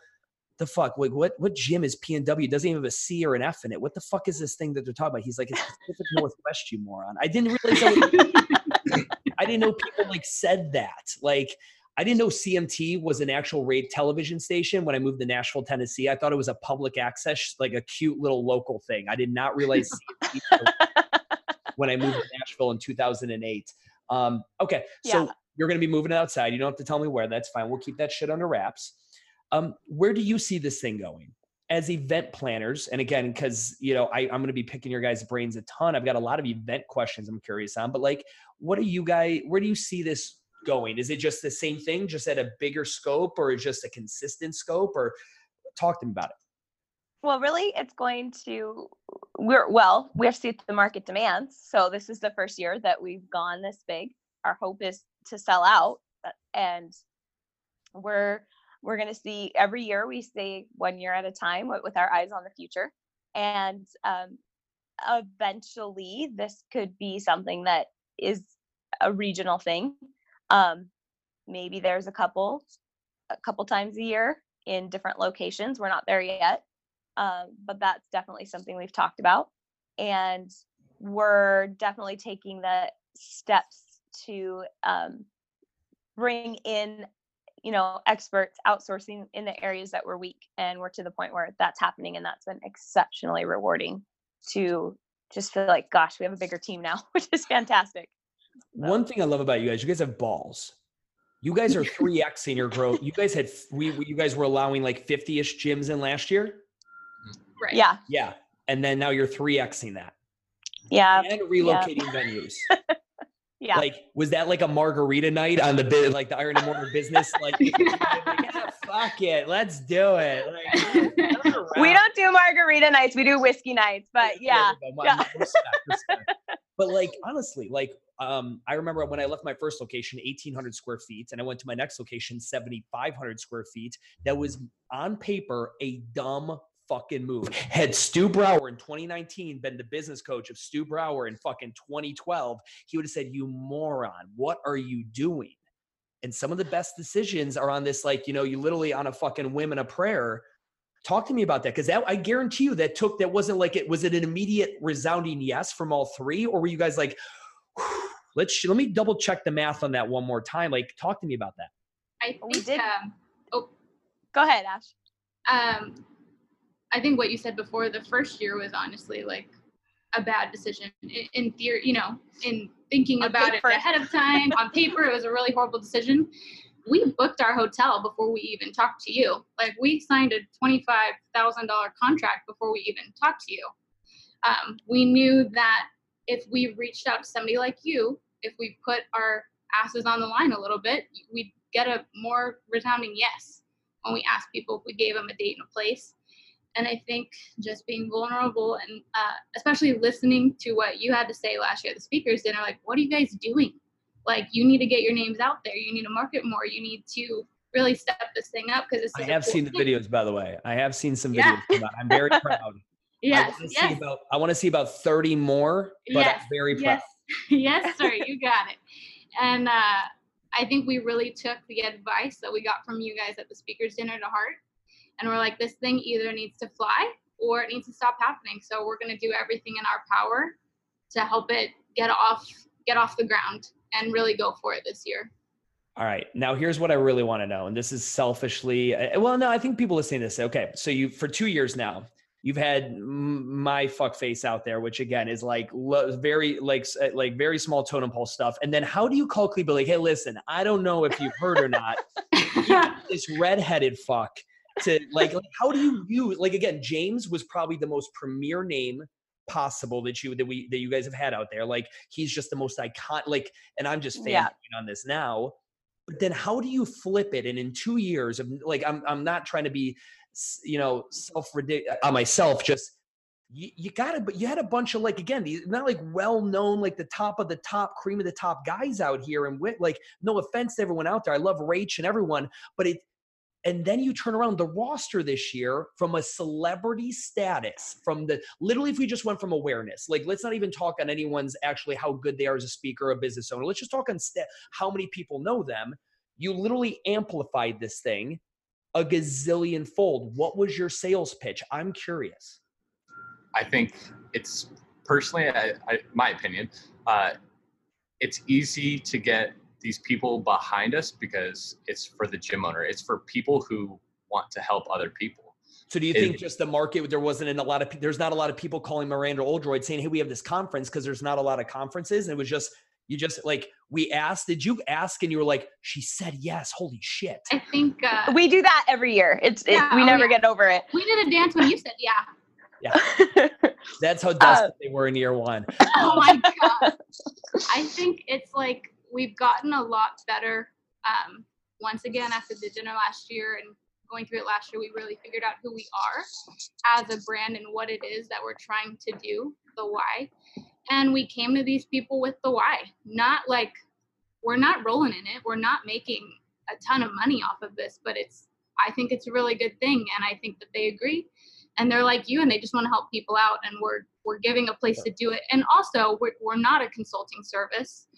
the fuck? Like, what? What gym is PNW? It doesn't even have a C or an F in it. What the fuck is this thing that they're talking about? He's like, it's Pacific Northwest, you moron. I didn't realize. Was, I didn't know people like said that. Like, I didn't know CMT was an actual rate television station when I moved to Nashville, Tennessee. I thought it was a public access, like a cute little local thing. I did not realize CMT when I moved to Nashville in 2008. Um, okay, so Yeah. you're going to be moving outside. You don't have to tell me where. That's fine. We'll keep that shit under wraps. Um, where do you see this thing going? As event planners, and again, because you know I, I'm going to be picking your guys' brains a ton. I've got a lot of event questions I'm curious on. But like, what do you guys? Where do you see this going? Is it just the same thing, just at a bigger scope, or just a consistent scope? Or talk to me about it. Well, really, it's going to we're well, we have to see the market demands. So this is the first year that we've gone this big. Our hope is to sell out, uh, and we're we're going to see every year. We stay one year at a time with, our eyes on the future, and um, eventually, this could be something that is a regional thing. Um, maybe there's a couple a couple times a year in different locations. We're not there yet um, but that's definitely something we've talked about and we're definitely taking the steps to um, bring in you know experts outsourcing in the areas that we're weak and we're to the point where that's happening and that's been exceptionally rewarding to just feel like gosh we have a bigger team now which is fantastic One thing I love about you guys, you guys have balls. You guys are three X in your growth. You guys had we we- you guys were allowing like fifty ish gyms in last year. Right. yeah Yeah, and then now you're three Xing that yeah and relocating venues. yeah Like, was that like a margarita night on the bit, like the Iron and Mortar business? Like, yeah, fuck it, let's do it. Like, we don't do margarita nights we do whiskey nights but yeah yeah. Respect, respect. But like honestly, like um, I remember when I left my first location, eighteen hundred square feet, and I went to my next location, seventy five hundred square feet. That was on paper a dumb fucking move. Had Stu Brauer in 2019 been the business coach of Stu Brauer in fucking 2012, he would have said, "You moron, what are you doing?" And some of the best decisions are on this, like you know, you literally on a fucking whim and a prayer talk to me about that because that i guarantee you that took that wasn't like it was it an immediate resounding yes from all three or were you guys like let's let me double check the math on that one more time like talk to me about that I think We did- um, oh, go ahead ash um, I think what you said before, the first year was honestly like a bad decision in, in theory, you know, in thinking On about paper. it ahead of time. on paper, it was a really horrible decision. We booked our hotel before we even talked to you. Like we signed a twenty-five thousand dollar contract before we even talked to you. Um, we knew that if we reached out to somebody like you, if we put our asses on the line a little bit, we'd get a more resounding yes when we asked people if we gave them a date and a place. And I think just being vulnerable and uh, especially listening to what you had to say last year at the speakers dinner, like, what are you guys doing? Like, you need to get your names out there. You need to market more. You need to really step this thing up because i have seen the videos by the way i have seen some videos Yeah. come out. i'm very proud I Yes, want to see yes, about I want to see about 30 more, but Yes, I'm very proud. yes, yes, sir. You got it. And uh, I think we really took the advice that we got from you guys at the speakers dinner to heart, and we're like, this thing either needs to fly or it needs to stop happening. So we're going to do everything in our power to help it get off get off the ground and really go for it this year. All right. Now here's what I really want to know, and this is selfishly. uh, Well, no, I think people listening to this okay, so you for two years now, you've had my fuck face out there, which again is like lo- very like uh, like very small totem pole stuff. And then how do you call Khalipa like, hey, listen, I don't know if you've heard or not, this redheaded fuck to like, like how do you use like again, James was probably the most premier name possible that you that we that you guys have had out there. Like he's just the most iconic like and I'm just fanboying Yeah. on this now. But then how do you flip it? And in two years of like I'm I'm not trying to be you know self on myself just you, you got to but you had a bunch of like again these not like well known like the top of the top cream of the top guys out here and with like no offense to everyone out there i love rach and everyone but it and then you turn around the roster this year from a celebrity status from the literally if we just went from awareness like let's not even talk on anyone's actually how good they are as a speaker a business owner. Let's just talk on sta- how many people know them. You literally amplified this thing a gazillion fold. What was your sales pitch? I'm curious. I think it's personally, I, I, my opinion, uh, it's easy to get these people behind us because it's for the gym owner. It's for people who want to help other people. So do you It- think just the market there wasn't in a lot of pe- there's not a lot of people calling Miranda Oldroyd saying hey we have this conference because there's not a lot of conferences and it was just you just like we asked did you ask and you were like she said yes holy shit I think uh, we do that every year. It's it, Yeah, we oh, never yeah. get over it. we did a dance when you said yeah. Yeah, that's Uh, how desperate they were in year one Oh my god. I think it's like we've gotten a lot better. Um, once again, after the dinner last year and going through it last year, we really figured out who we are as a brand and what it is that we're trying to do, the why. And we came to these people with the why, not like we're not rolling in it. We're not making a ton of money off of this, but it's, I think it's a really good thing. And I think that they agree and they're like you and they just want to help people out and we're we're giving a place to do it and also we're, we're not a consulting service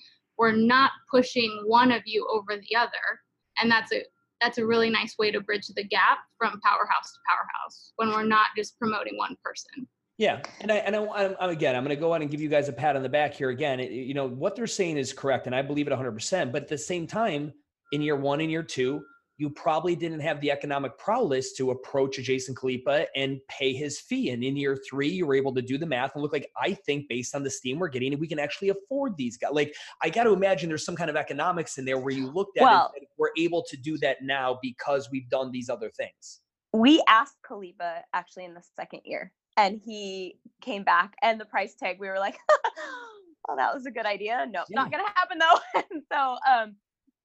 we're not pushing one of you over the other and that's a that's a really nice way to bridge the gap from powerhouse to powerhouse when we're not just promoting one person Yeah, and I and I, I'm, again, I'm going to go on and give you guys a pat on the back here again. It- you know what they're saying is correct, and I believe it 100. percent But at the same time, in year one and year two, you probably didn't have the economic prowess to approach a Jason Khalipa and pay his fee. And in year three, you were able to do the math and look like I think based on the steam we're getting, we can actually afford these guys. Like I got to imagine there's some kind of economics in there where you looked at Well- it and we're able to do that now because we've done these other things. we asked Khalipa actually in the second year, and he came back, and the price tag we were like, "Oh, that was a good idea." No, Yeah. not gonna happen though. and so, um,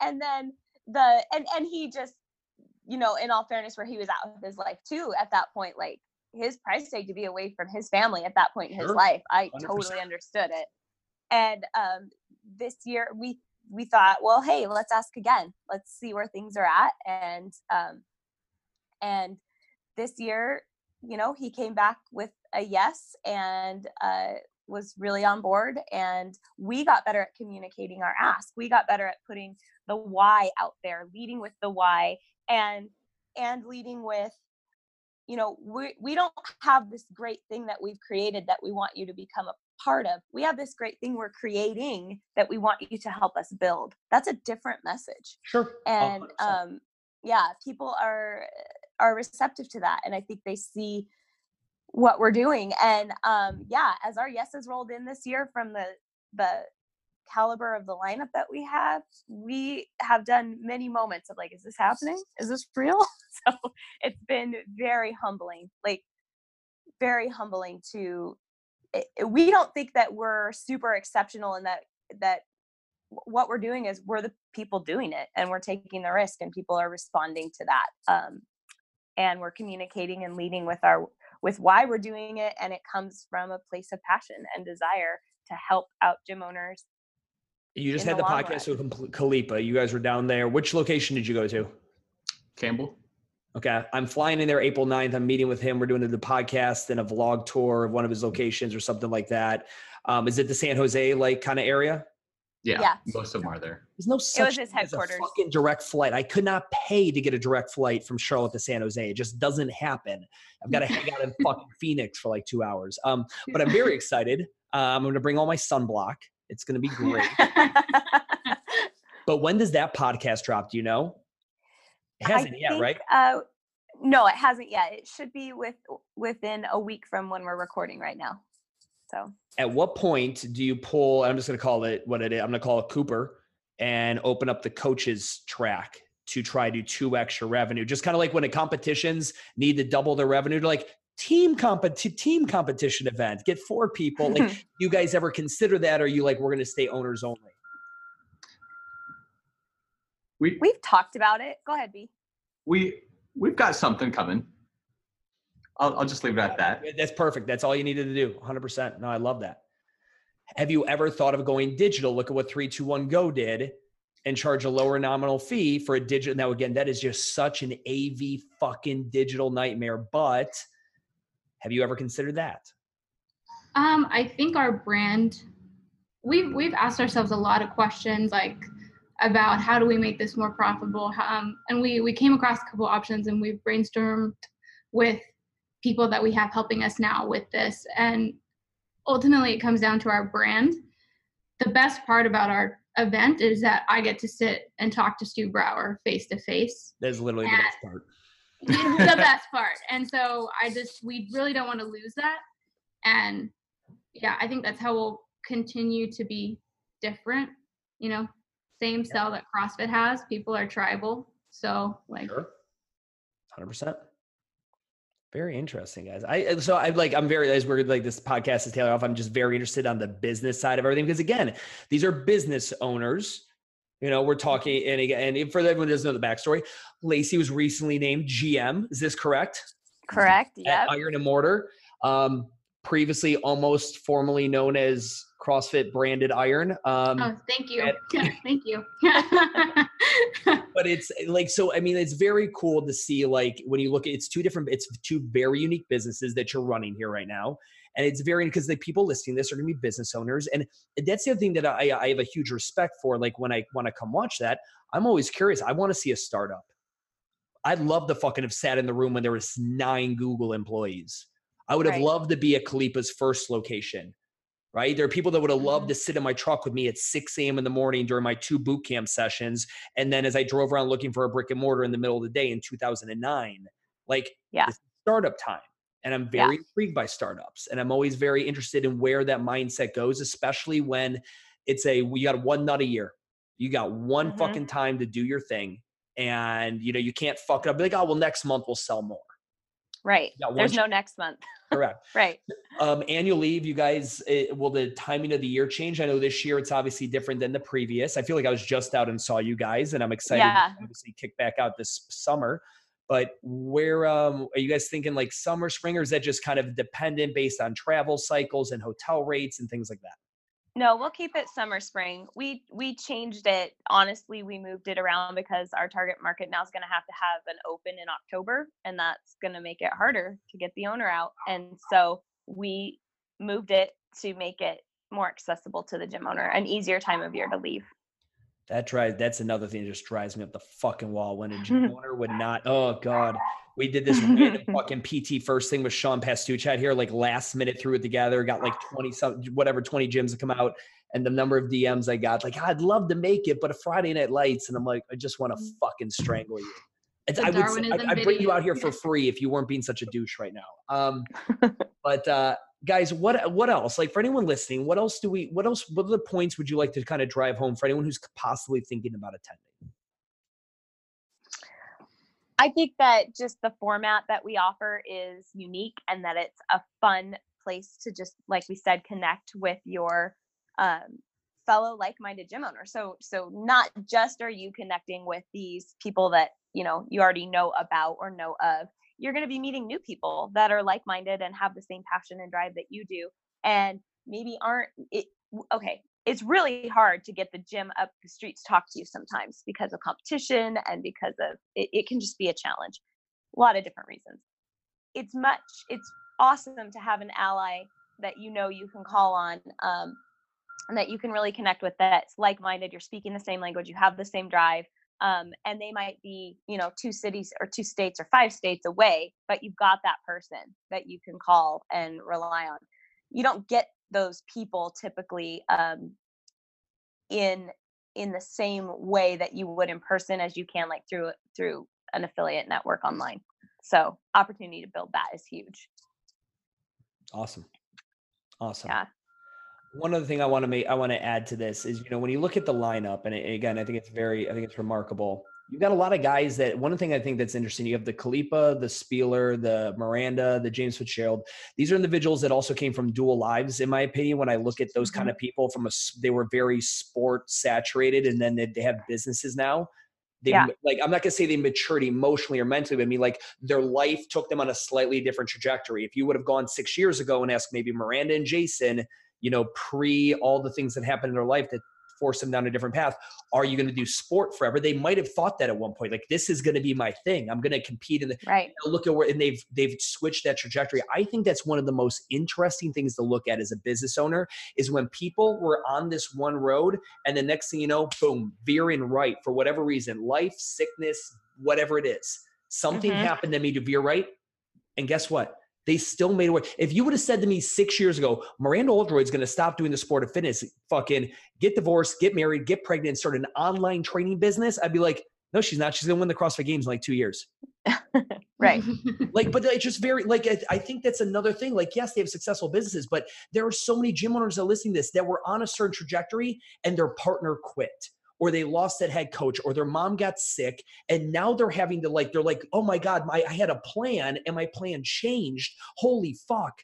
and then the and and he just, you know, in all fairness, where he was at with his life too at that point, like his price tag to be away from his family at that point in his life, I 100%. totally understood it. And um, this year we we thought, well, hey, let's ask again. Let's see where things are at, and um, and this year, you know, he came back with a yes and uh, was really on board. And we got better at communicating our ask. We got better at putting the why out there, leading with the why, and and leading with, you know, we we don't have this great thing that we've created that we want you to become a part of. We have this great thing we're creating that we want you to help us build. That's a different message Sure. and 100%. um yeah people are are receptive to that and i think they see what we're doing and um yeah as our yeses rolled in this year from the the caliber of the lineup that we have we have done many moments of like is this happening? Is this real? So it's been very humbling like very humbling to it, it- we don't think that we're super exceptional and that that what we're doing is we're the people doing it and we're taking the risk and people are responding to that um, and we're communicating and leading with our with why we're doing it and it comes from a place of passion and desire to help out gym owners You just had the, the long podcast with Khalipa. You guys were down there. Which location did you go to? Campbell? Okay. I'm flying in there April 9th. I'm meeting with him. We're doing the podcast and a vlog tour of one of his locations or something like that. Um, is it the San Jose like kind of area? Yeah, Yeah. most of them are there. There's no such his thing as a headquarters. fucking direct flight. I could not pay to get a direct flight from Charlotte to San Jose. It just doesn't happen. I've got to hang out in fucking Phoenix for like two hours. Um, but I'm very excited. Uh, I'm going to bring all my sunblock. It's going to be great. But when does that podcast drop? Do you know? It hasn't I yet, think, right? Uh, no, it hasn't yet. It should be with within a week from when we're recording right now. So At what point do you pull? I'm just going to call it what it is. I'm going to call it Cooper and open up the coaches track to try to two extra revenue. Just kind of like when the competitions need to double their revenue to like team compet team competition event, get four people. Like, you guys ever consider that? Or are you like we're going to stay owners only? We we've talked about it. Go ahead, B. we we've got something coming. I'll, I'll just leave it at that. That's perfect. That's all you needed to do. 100%. No, I love that. Have you ever thought of going digital? Look at what 321 Go did and charge a lower nominal fee for a digital. Now, again, that is just such an AV fucking digital nightmare. But have you ever considered that? Um, I think our brand, we've we've asked ourselves a lot of questions like about how do we make this more profitable. Um, and we we came across a couple options and we've brainstormed with people that we have helping us now with this. And ultimately, it comes down to our brand. The best part about our event is that I get to sit and talk to Stu Brauer face to face. That's literally the best part. The best part. And so I just we really don't want to lose that. And yeah, I think that's how we'll continue to be different. You know, same cell that CrossFit has. People are tribal. So like Sure. 100%. Very interesting, guys. I so I like I'm very as we're like this podcast is tailing off. I'm just very interested on the business side of everything because again, these are business owners. You know, we're talking and again, and for everyone who doesn't know the backstory, Lacey was recently named GM. Is this correct? Correct. Yep. At Iron and Mortar, um, previously almost formally known as CrossFit branded Iron. Um, oh thank you. and- thank you. but it's like so i mean it's very cool to see like when you look at it's two different it's two very unique businesses that you're running here right now and it's very because the people listening this are going to be business owners and that's the other thing that I, I have a huge respect for like when i want to come watch that i'm always curious i want to see a startup i'd love to fucking have sat in the room when there was nine google employees i would have Right. loved to be at Khalipa's first location right there are people that would have loved Mhm. to sit in my truck with me at 6 a.m in the morning during my two boot camp sessions and then as I drove around looking for a brick and mortar in the middle of the day in 2009, like Yeah. startup time. And I'm Yeah. very intrigued by startups. And I'm always very interested in where that mindset goes, especially when it's a we got one nut a year. You got one Mhm. fucking time to do your thing. And you know, you can't fuck it up. Be like, oh well, next month we'll sell more. right. There's no next month. Correct. Right. Um, annual leave, you guys, eh, will the timing of the year change? I know this year it's obviously different than the previous. I feel like I was just out and saw you guys, and I'm excited Yeah. to obviously kick back out this summer. But where um, are you guys thinking like summer, spring, or is that just kind of dependent based on travel cycles and hotel rates and things like that? No, we'll keep it summer spring. We we changed it. Honestly, we moved it around because our target market now is going to have to have an open in October and that's going to make it harder to get the owner out. And so we moved it to make it more accessible to the gym owner, an easier time of year to leave. That drives. That's another thing that just drives me up the fucking wall when a gym owner would not. Oh god, we did this random fucking PT first thing with Sean Pastuch had here, like last minute threw it together, got like twenty some whatever twenty gyms to come out, and the number of DMs I got, like I'd love to make it, but a Friday night lights, and I'm like, I just want to fucking strangle you. I would. s- I, I'd bring you out here for free if you weren't being such a douche right now. Um, but uh, guys, what what else? Like for anyone listening, what else do we? What else? What are the points would you like to kind of drive home for anyone who's possibly thinking about attending? I think that just the format that we offer is unique and that it's a fun place to just, like we said, connect with your um, fellow like-minded gym owner. So, so not just are you connecting with these people that you know you already know about or know of. You're going to be meeting new people that are like-minded and have the same passion and drive that you do, and maybe aren't. It, okay, it's really hard to get the gym up the street to talk to you sometimes because of competition and because of it, it can just be a challenge a lot of different reasons it's much it's awesome to have an ally that you know you can call on um, and that you can really connect with that's like-minded you're speaking the same language you have the same drive um, and they might be you know two cities or two states or five states away but you've got that person that you can call and rely on you don't get those people typically um, in in the same way that you would in person as you can like through through an affiliate network online. So opportunity to build that is huge. Awesome. Awesome. Yeah. One other thing I want to make, I want to add to this is, you know, when you look at the lineup, and again, I think it's very, I think it's remarkable. You've got a lot of guys that one thing I think that's interesting. You have the Khalipa, the Spealler, the Miranda, the James Fitzgerald. These are individuals that also came from dual lives, in my opinion. When I look at those mm-hmm. kind of people, from a they were very sport saturated, and then they, they have businesses now. They yeah. like I'm not gonna say they matured emotionally or mentally, but I mean like their life took them on a slightly different trajectory. If you would have gone six years ago and asked maybe Miranda and Jason, you know, pre all the things that happened in their life that force them down a different path. Are you going to do sport forever? They might have thought that at one point, like this is going to be my thing. I'm going to compete in the right. look at where and they've they've switched that trajectory. I think that's one of the most interesting things to look at as a business owner is when people were on this one road and the next thing you know, boom, veering right for whatever reason, life, sickness, whatever it is. Something mm-hmm. happened to me to veer right. And guess what? They still made it work. If you would have said to me six years ago, Miranda Oldroyd's going to stop doing the sport of fitness, fucking get divorced, get married, get pregnant, and start an online training business, I'd be like, no, she's not. She's going to win the CrossFit Games in like two years. right. like, but it's just very, like, I think that's another thing. Like, yes, they have successful businesses, but there are so many gym owners that are listening to this that were on a certain trajectory and their partner quit or they lost that head coach or their mom got sick and now they're having to like they're like oh my god my i had a plan and my plan changed holy fuck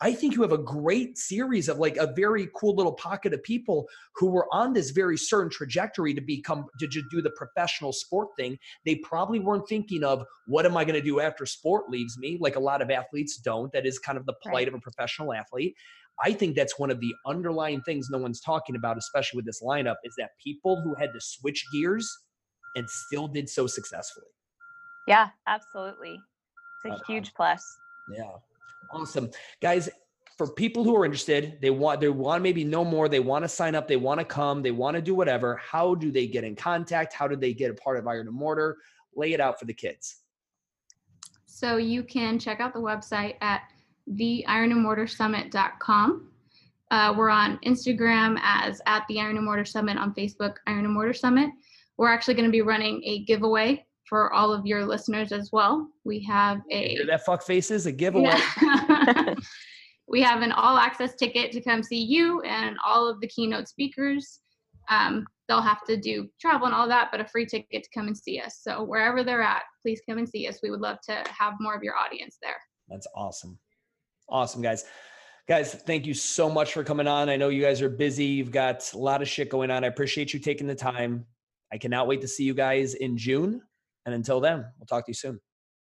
I think you have a great series of like a very cool little pocket of people who were on this very certain trajectory to become to do the professional sport thing. They probably weren't thinking of what am I going to do after sport leaves me, like a lot of athletes don't. That is kind of the plight right. of a professional athlete. I think that's one of the underlying things no one's talking about, especially with this lineup, is that people who had to switch gears and still did so successfully. Yeah, absolutely. It's a uh, huge plus. Yeah. Awesome. Guys, for people who are interested, they want they want maybe know more, they want to sign up, they want to come, they want to do whatever. How do they get in contact? How do they get a part of Iron and Mortar? Lay it out for the kids. So you can check out the website at theironandmortarsummit.com. Uh, we're on Instagram as at the Iron and Mortar Summit, on Facebook, Iron and Mortar Summit. We're actually going to be running a giveaway for all of your listeners as well. We have a Hear that fuck faces a giveaway. Yeah. we have an all access ticket to come see you and all of the keynote speakers. Um, they'll have to do travel and all that, but a free ticket to come and see us. So wherever they're at, please come and see us. We would love to have more of your audience there. That's awesome. Awesome, guys. Guys, thank you so much for coming on. I know you guys are busy. You've got a lot of shit going on. I appreciate you taking the time. I cannot wait to see you guys in June. And until then, we'll talk to you soon.